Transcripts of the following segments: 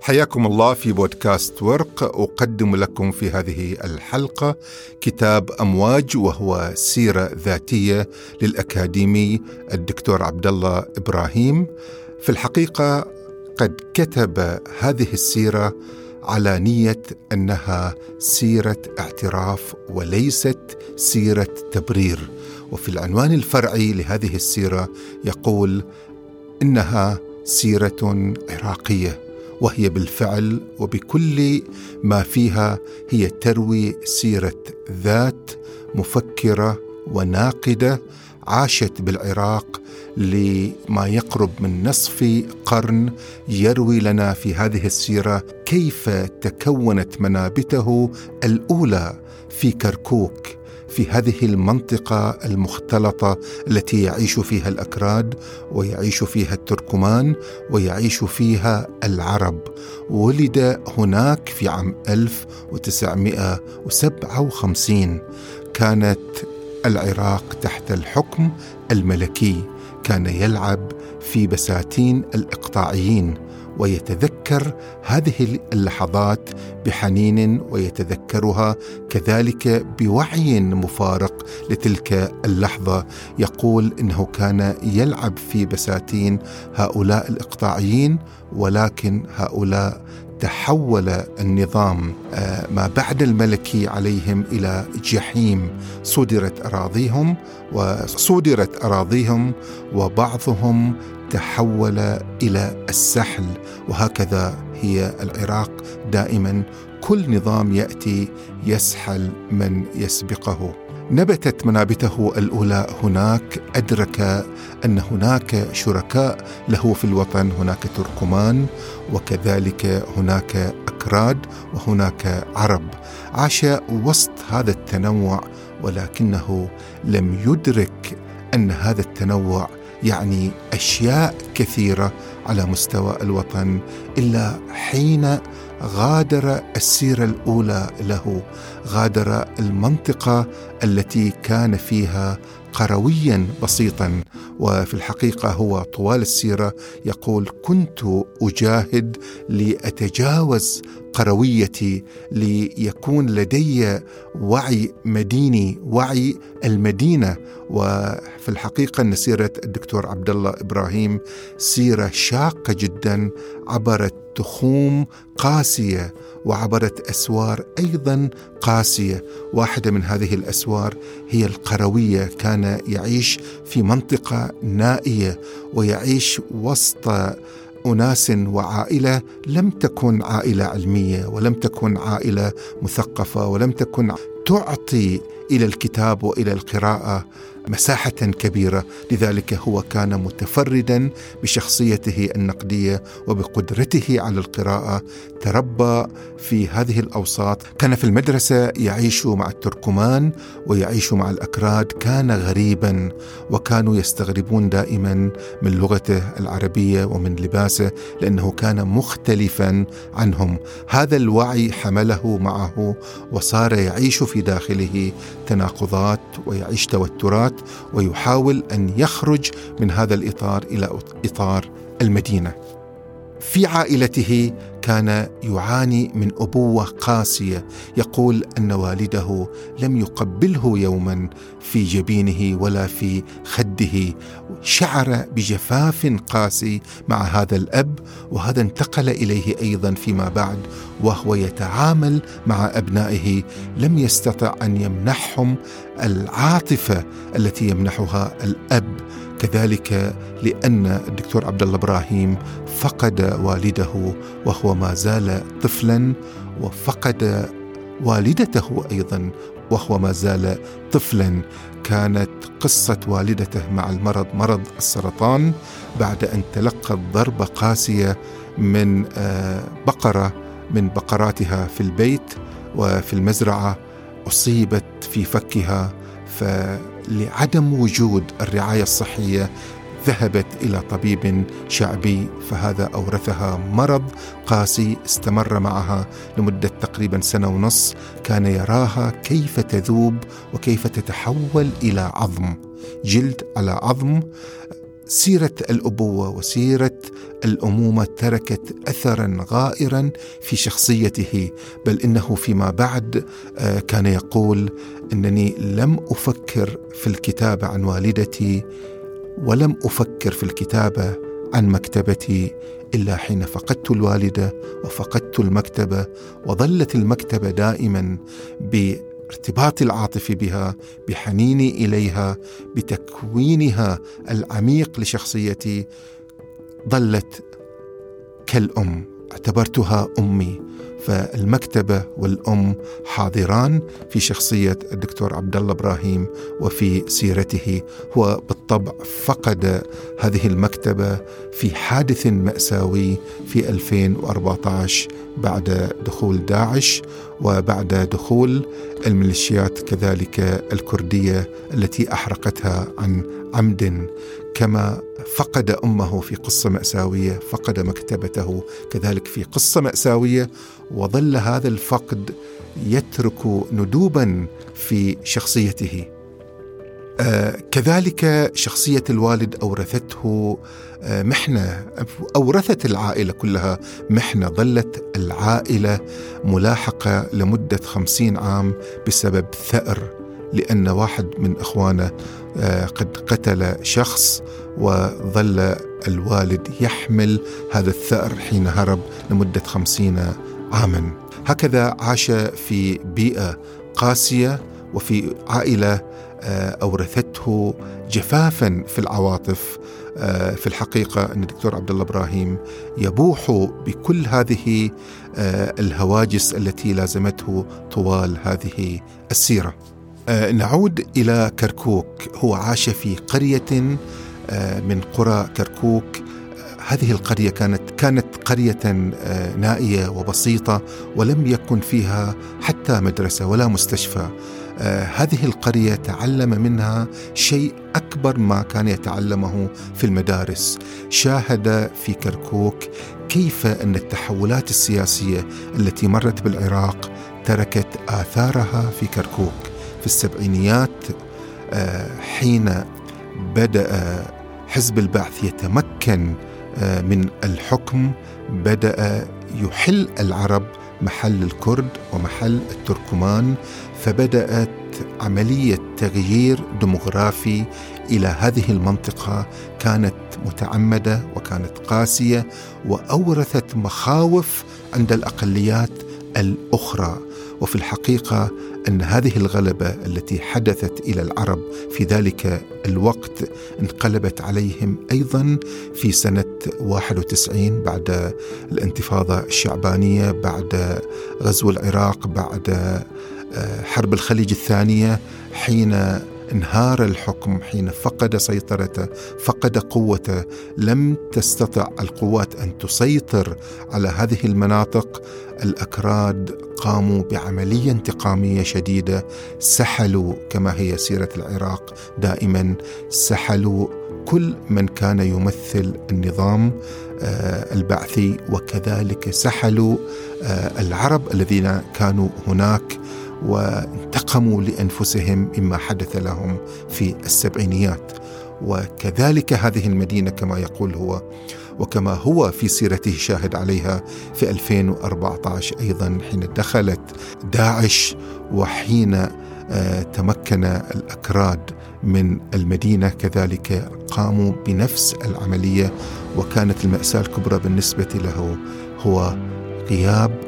حياكم الله في بودكاست ورق أقدم لكم في هذه الحلقة كتاب أمواج وهو سيرة ذاتية للأكاديمي الدكتور عبد الله إبراهيم. في الحقيقة قد كتب هذه السيرة على نية أنها سيرة اعتراف وليست سيرة تبرير. وفي العنوان الفرعي لهذه السيرة يقول إنها سيرة عراقية. وهي بالفعل وبكل ما فيها هي تروي سيرة ذات مفكرة وناقدة عاشت بالعراق لما يقرب من نصف قرن يروي لنا في هذه السيرة كيف تكونت منابته الأولى في كركوك. في هذه المنطقة المختلطة التي يعيش فيها الأكراد ويعيش فيها التركمان ويعيش فيها العرب. ولد هناك في عام 1957 كانت العراق تحت الحكم الملكي. كان يلعب في بساتين الإقطاعيين. ويتذكر هذه اللحظات بحنين ويتذكرها كذلك بوعي مفارق لتلك اللحظة. يقول إنه كان يلعب في بساتين هؤلاء الإقطاعيين ولكن هؤلاء تحول النظام آه، ما بعد الملكي عليهم إلى جحيم. صدرت أراضيهم وصدرت أراضيهم وبعضهم تحول إلى السحل وهكذا هي العراق. دائما كل نظام يأتي يسحل من يسبقه. نبتت منابته الأولى هناك أدرك أن هناك شركاء له في الوطن هناك تركمان وكذلك هناك أكراد وهناك عرب. عاش وسط هذا التنوع ولكنه لم يدرك أن هذا التنوع يعني أشياء كثيرة على مستوى الوطن إلا حين غادر السيرة الأولى له غادر المنطقة التي كان فيها قرويا بسيطا وفي الحقيقة هو طوال السيرة يقول كنت أجاهد لأتجاوز قرويتي ليكون لدي وعي مديني وعي المدينة. وفي الحقيقة أن سيرة الدكتور عبد الله إبراهيم سيرة شاقة جدا عبرت تخوم قاسية. وعبرت أسوار أيضا قاسية. واحدة من هذه الأسوار هي القروية. كان يعيش في منطقة نائية ويعيش وسط أناس وعائلة لم تكن عائلة علمية ولم تكن عائلة مثقفة ولم تكن تعطي إلى الكتاب وإلى القراءة مساحة كبيرة. لذلك هو كان متفردا بشخصيته النقدية وبقدرته على القراءة. تربى في هذه الأوساط. كان في المدرسة يعيش مع التركمان ويعيش مع الأكراد. كان غريبا وكانوا يستغربون دائما من لغته العربية ومن لباسه لأنه كان مختلفا عنهم. هذا الوعي حمله معه وصار يعيش في داخله تناقضات ويعيش توترات. ويحاول أن يخرج من هذا الإطار إلى إطار المدينة. في عائلته كان يعاني من أبوة قاسية يقول أن والده لم يقبله يوما في جبينه ولا في خده. شعر بجفاف قاسي مع هذا الأب وهذا انتقل إليه أيضا فيما بعد وهو يتعامل مع أبنائه. لم يستطع أن يمنحهم العاطفة التي يمنحها الأب كذلك لأن الدكتور عبد الله إبراهيم فقد والده وهو ما زال طفلا وفقد والدته أيضا وهو ما زال طفلا. كانت قصة والدته مع المرض مرض السرطان بعد أن تلقت ضربه قاسية من آه، بقرة من بقراتها في البيت وفي المزرعة. أصيبت في فكها فلعدم وجود الرعاية الصحية ذهبت إلى طبيب شعبي فهذا أورثها مرض قاسي استمر معها لمدة تقريبا سنة ونص. كان يراها كيف تذوب وكيف تتحول إلى عظم. جلد على عظم. سيرة الأبوة وسيرة الأمومة تركت اثرا غائرا في شخصيته بل إنه فيما بعد آه، كان يقول إنني لم أفكر في الكتابه عن والدتي ولم أفكر في الكتابه عن مكتبتي إلا حين فقدت الوالدة وفقدت المكتبة وظلت المكتبة دائما ارتباطي العاطفي بها بحنيني إليها بتكوينها العميق لشخصيتي ظلت كالأم. اعتبرتها أمي. فالمكتبة والأم حاضران في شخصية الدكتور عبد الله إبراهيم وفي سيرته. هو بالطبع فقد هذه المكتبة في حادث مأساوي في 2014 بعد دخول داعش وبعد دخول الميليشيات كذلك الكردية التي أحرقتها عن عمد. كما فقد أمه في قصة مأساوية فقد مكتبته كذلك في قصة مأساوية وظل هذا الفقد يترك ندوبا في شخصيته. آه كذلك شخصية الوالد أورثته آه محنة أورثت العائلة كلها محنة ظلت العائلة ملاحقة لمدة خمسين عام بسبب ثأر لأن واحد من إخوانه آه، قد قتل شخص وظل الوالد يحمل هذا الثأر حين هرب لمدة خمسين عاما. هكذا عاش في بيئة قاسية وفي عائلة آه، أورثته جفافا في العواطف. آه، في الحقيقة أن الدكتور عبد الله إبراهيم يبوح بكل هذه الهواجس التي لازمته طوال هذه السيرة. آه، نعود إلى كركوك. هو عاش في قرية آه، من قرى كركوك. آه، هذه القرية كانت كانت قرية نائية وبسيطة ولم يكن فيها حتى مدرسة ولا مستشفى. هذه القرية تعلم منها شيء أكبر ما كان يتعلمه في المدارس. شاهد في كركوك كيف أن التحولات السياسية التي مرت بالعراق تركت آثارها في كركوك. في السبعينيات آه، حين بدأ حزب البعث يتمكن آه، من الحكم بدأ يحل العرب محل الكرد ومحل التركمان فبدأت عملية تغيير ديموغرافي إلى هذه المنطقة كانت متعمدة وكانت قاسية وأورثت مخاوف عند الأقليات الأخرى. وفي الحقيقة أن هذه الغلبة التي حدثت إلى العرب في ذلك الوقت انقلبت عليهم أيضا في سنة 91 بعد الانتفاضة الشعبانية بعد غزو العراق بعد حرب الخليج الثانية حين انهار الحكم حين فقد سيطرته فقد قوته لم تستطع القوات أن تسيطر على هذه المناطق. الأكراد قاموا بعملية انتقامية شديدة سحلوا كما هي سيرة العراق دائما سحلوا كل من كان يمثل النظام آه، البعثي وكذلك سحلوا آه، العرب الذين كانوا هناك. وانتقموا لأنفسهم مما حدث لهم في السبعينيات. وكذلك هذه المدينة كما يقول هو وكما هو في سيرته شاهد عليها في 2014 أيضا حين دخلت داعش وحين آه، تمكن الأكراد من المدينة. كذلك قاموا بنفس العملية وكانت المأساة الكبرى بالنسبة له هو غياب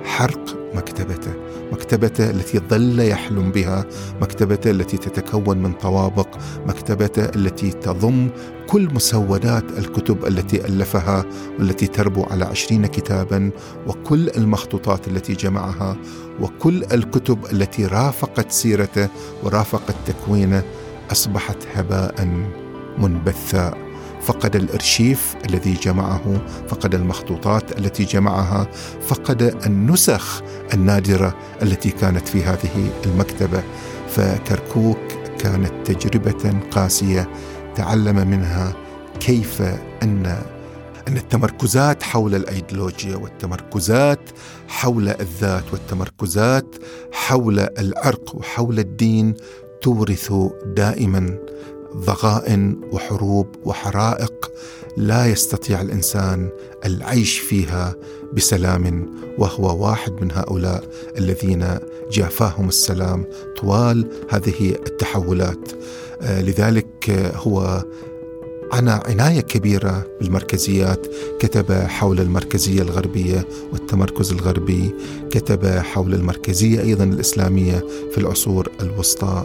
وحرق مكتبته. مكتبته التي ظل يحلم بها. مكتبته التي تتكون من طوابق. مكتبته التي تضم كل مسودات الكتب التي ألفها والتي تربو على عشرين كتابا وكل المخطوطات التي جمعها وكل الكتب التي رافقت سيرته ورافقت تكوينه أصبحت هباء منبثا. فقد الأرشيف الذي جمعه فقد المخطوطات التي جمعها فقد النسخ النادرة التي كانت في هذه المكتبة. فكركوك كانت تجربة قاسية تعلم منها كيف ان أن التمركزات حول الأيديولوجيا والتمركزات حول الذات والتمركزات حول العرق وحول الدين تورث دائما. ضغائن وحروب وحرائق لا يستطيع الإنسان العيش فيها بسلام وهو واحد من هؤلاء الذين جافاهم السلام طوال هذه التحولات. آه، لذلك هو عنى عناية كبيرة بالمركزيات. كتب حول المركزية الغربية والتمركز الغربي. كتب حول المركزية أيضا الإسلامية في العصور الوسطى.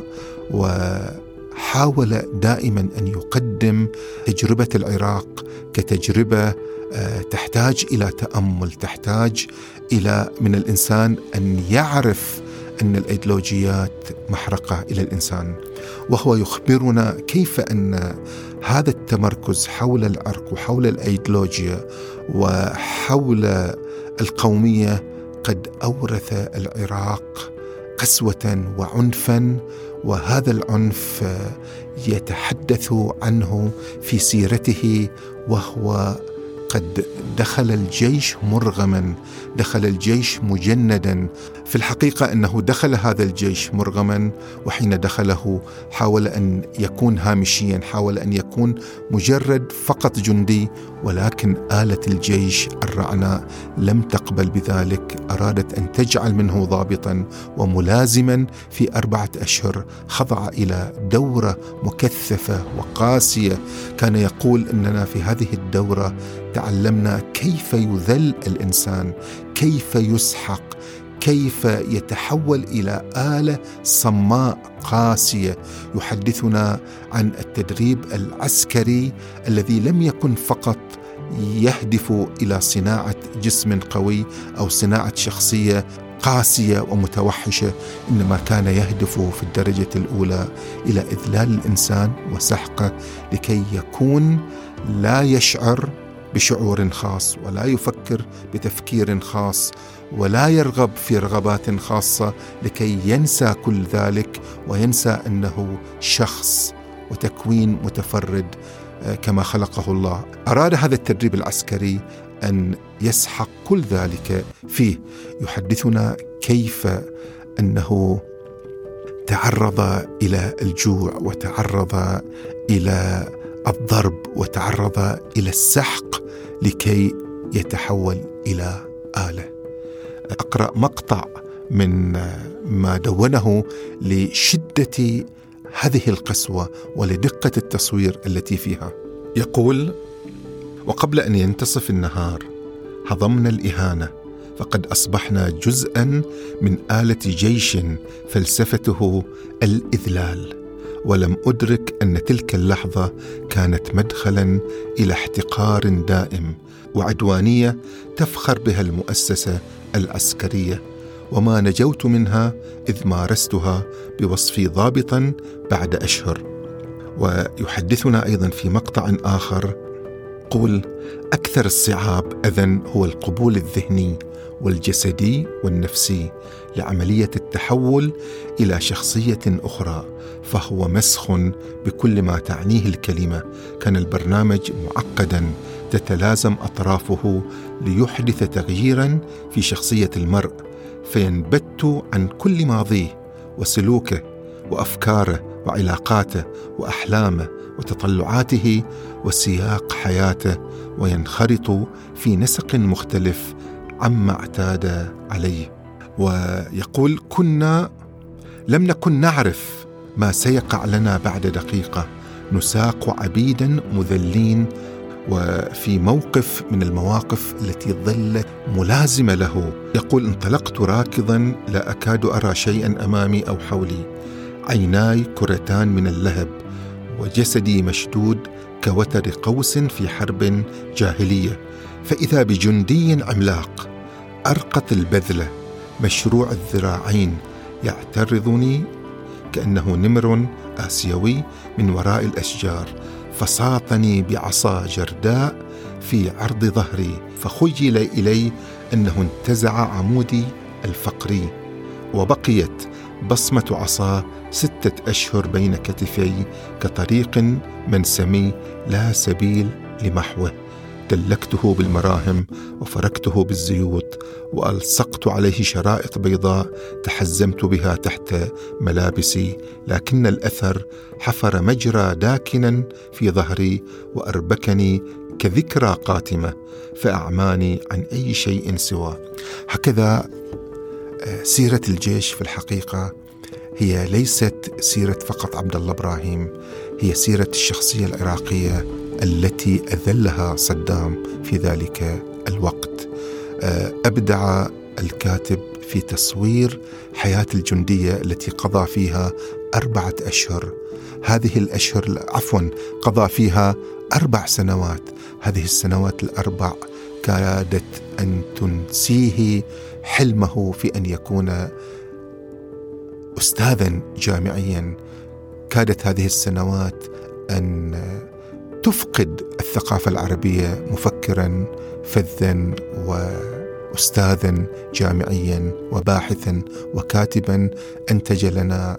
وحاول دائما أن يقدم تجربة العراق كتجربة آه، تحتاج إلى تأمل تحتاج إلى من الإنسان أن يعرف أن الأيديولوجيات محرقة إلى الإنسان. وهو يخبرنا كيف أن هذا التمركز حول العرق وحول الأيديولوجيا وحول القومية قد أورث العراق قسوه وعنفا وهذا العنف يتحدث عنه في سيرته وهو قد دخل الجيش مرغما دخل الجيش مجندا. في الحقيقة إنه دخل هذا الجيش مرغما وحين دخله حاول أن يكون هامشيا حاول أن يكون مجرد فقط جندي ولكن آلة الجيش الرعناء لم تقبل بذلك أرادت أن تجعل منه ضابطا وملازما في أربعة أشهر خضع إلى دورة مكثفة وقاسية. كان يقول إننا في هذه الدورة تعلمنا كيف يذل الإنسان كيف يسحق كيف يتحول إلى آلة صماء قاسية. يحدثنا عن التدريب العسكري الذي لم يكن فقط يهدف إلى صناعة جسم قوي أو صناعة شخصية قاسية ومتوحشة إنما كان يهدف في الدرجة الأولى إلى إذلال الإنسان وسحقه لكي يكون لا يشعر بشعور خاص ولا يفكر بتفكير خاص ولا يرغب في رغبات خاصة لكي ينسى كل ذلك وينسى أنه شخص وتكوين متفرد آه، كما خلقه الله. أراد هذا التدريب العسكري أن يسحق كل ذلك فيه. يحدثنا كيف أنه تعرض إلى الجوع وتعرض إلى الضرب وتعرض إلى السحق لكي يتحول إلى آلة. أقرأ مقطع من ما دونه لشدة هذه القسوة ولدقة التصوير التي فيها. يقول وقبل أن ينتصف النهار هضمنا الإهانة فقد أصبحنا جزءا من آلة جيش فلسفته الإذلال. ولم أدرك أن تلك اللحظة كانت مدخلا إلى احتقار دائم وعدوانية تفخر بها المؤسسة العسكرية وما نجوت منها إذ مارستها بوصفي ضابطا بعد أشهر. ويحدثنا أيضا في مقطع آخر قول أكثر الصعاب اذن هو القبول الذهني والجسدي والنفسي لعملية التحول إلى شخصية أخرى فهو مسخ بكل ما تعنيه الكلمة كان البرنامج معقدا تتلازم أطرافه ليحدث تغييرا في شخصية المرء فينبت عن كل ماضيه وسلوكه وأفكاره وعلاقاته وأحلامه وتطلعاته وسياق حياته وينخرط في نسق مختلف عما اعتاد عليه. ويقول كنا لم نكن نعرف ما سيقع لنا بعد دقيقة. نساق عبيدا مذلين وفي موقف من المواقف التي ظلت ملازمه له. يقول انطلقت راكضا لا أكاد أرى شيئا أمامي أو حولي. عيناي كرتان من اللهب وجسدي مشدود كوتر قوس في حرب جاهلية فإذا بجندي عملاق ارقط البذله مشروع الذراعين يعترضني كأنه نمر آسيوي من وراء الأشجار فساطني بعصا جرداء في عرض ظهري فخيل إلي أنه انتزع عمودي الفقري وبقيت بصمة عصاه ستة أشهر بين كتفي كطريق منسمي لا سبيل لمحوه. دلكته بالمراهم وفركته بالزيوت وألصقت عليه شرائط بيضاء تحزمت بها تحت ملابسي لكن الأثر حفر مجرى داكنا في ظهري وأربكني كذكرى قاتمة فأعماني عن أي شيء سواه هكذا آه، سيرة الجيش في الحقيقة هي ليست سيرة فقط عبد الله إبراهيم هي سيرة الشخصية العراقية التي أذلها صدام في ذلك الوقت. آه، أبدع الكاتب في تصوير حياة الجندية التي قضى فيها أربعة أشهر. هذه الأشهر عفوا قضى فيها أربع سنوات. هذه السنوات الأربع كادت أن تنسيه حلمه في أن يكون استاذا جامعيا كادت هذه السنوات أن تفقد الثقافة العربية مفكرا فذا واستاذا جامعيا وباحثا وكاتبا. أنتج لنا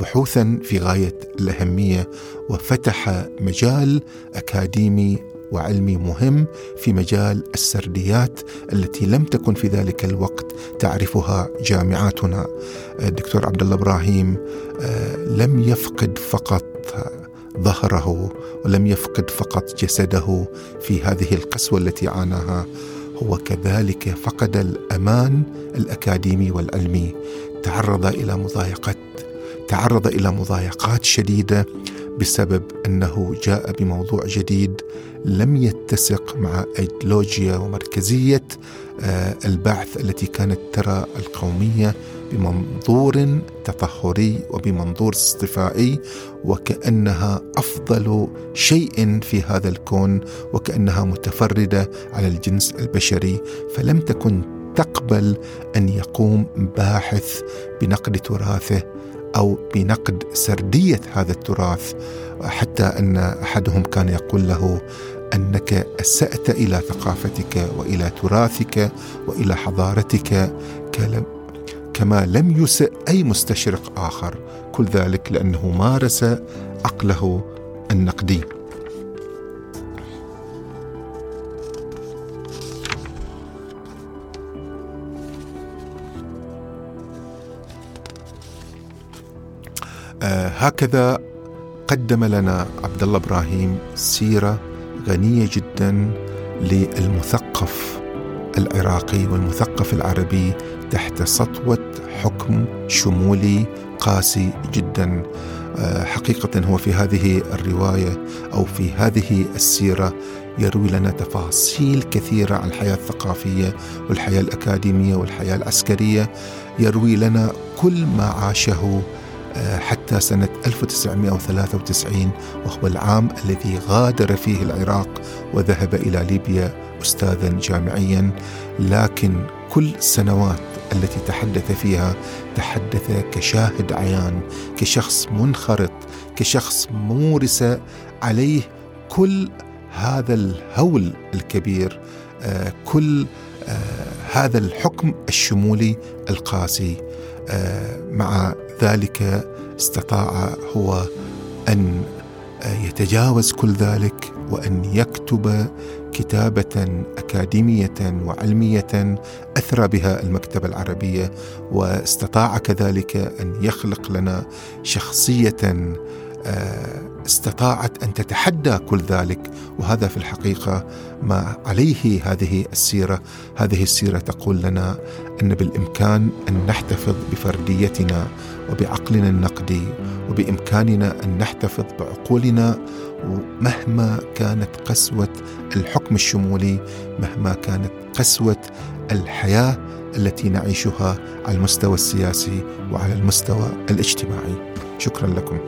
بحوثا في غاية الأهمية وفتح مجال أكاديمي وعلمي مهم في مجال السرديات التي لم تكن في ذلك الوقت تعرفها جامعاتنا. الدكتور عبد الله إبراهيم آه، لم يفقد فقط ظهره ولم يفقد فقط جسده في هذه القسوة التي عاناها هو كذلك فقد الأمان الأكاديمي والعلمي. تعرض إلى مضايقات تعرض إلى مضايقات شديدة بسبب أنه جاء بموضوع جديد لم يتسق مع أيديولوجيا ومركزية آه، البعث التي كانت ترى القومية بمنظور تطهري وبمنظور اصطفائي وكأنها أفضل شيء في هذا الكون وكأنها متفردة على الجنس البشري. فلم تكن تقبل أن يقوم باحث بنقد تراثه. أو بنقد سردية هذا التراث حتى أن أحدهم كان يقول له أنك اسات إلى ثقافتك وإلى تراثك وإلى حضارتك كما لم يسئ أي مستشرق آخر. كل ذلك لأنه مارس عقله النقدي. هكذا قدم لنا عبد الله إبراهيم سيرة غنية جدا للمثقف العراقي والمثقف العربي تحت سطوة حكم شمولي قاسي جدا. آه حقيقة هو في هذه الرواية أو في هذه السيرة يروي لنا تفاصيل كثيرة عن الحياة الثقافية والحياة الأكاديمية والحياة العسكرية. يروي لنا كل ما عاشه آه، حتى سنة 1993 وهو العام الذي غادر فيه العراق وذهب إلى ليبيا أستاذا جامعيا. لكن كل سنوات التي تحدث فيها تحدث كشاهد عيان كشخص منخرط كشخص مورس عليه كل هذا الهول الكبير آه، كل آه، هذا الحكم الشمولي القاسي مع ذلك استطاع هو أن يتجاوز كل ذلك وأن يكتب كتابة أكاديمية وعلمية اثرى بها المكتبة العربية واستطاع كذلك أن يخلق لنا شخصية استطاعت أن تتحدى كل ذلك وهذا في الحقيقة ما عليه هذه السيرة، هذه السيرة تقول لنا أن بالإمكان أن نحتفظ بفرديتنا وبعقلنا النقدي وبإمكاننا أن نحتفظ بعقولنا مهما كانت قسوة الحكم الشمولي، مهما كانت قسوة الحياة التي نعيشها على المستوى السياسي وعلى المستوى الاجتماعي. شكرا لكم.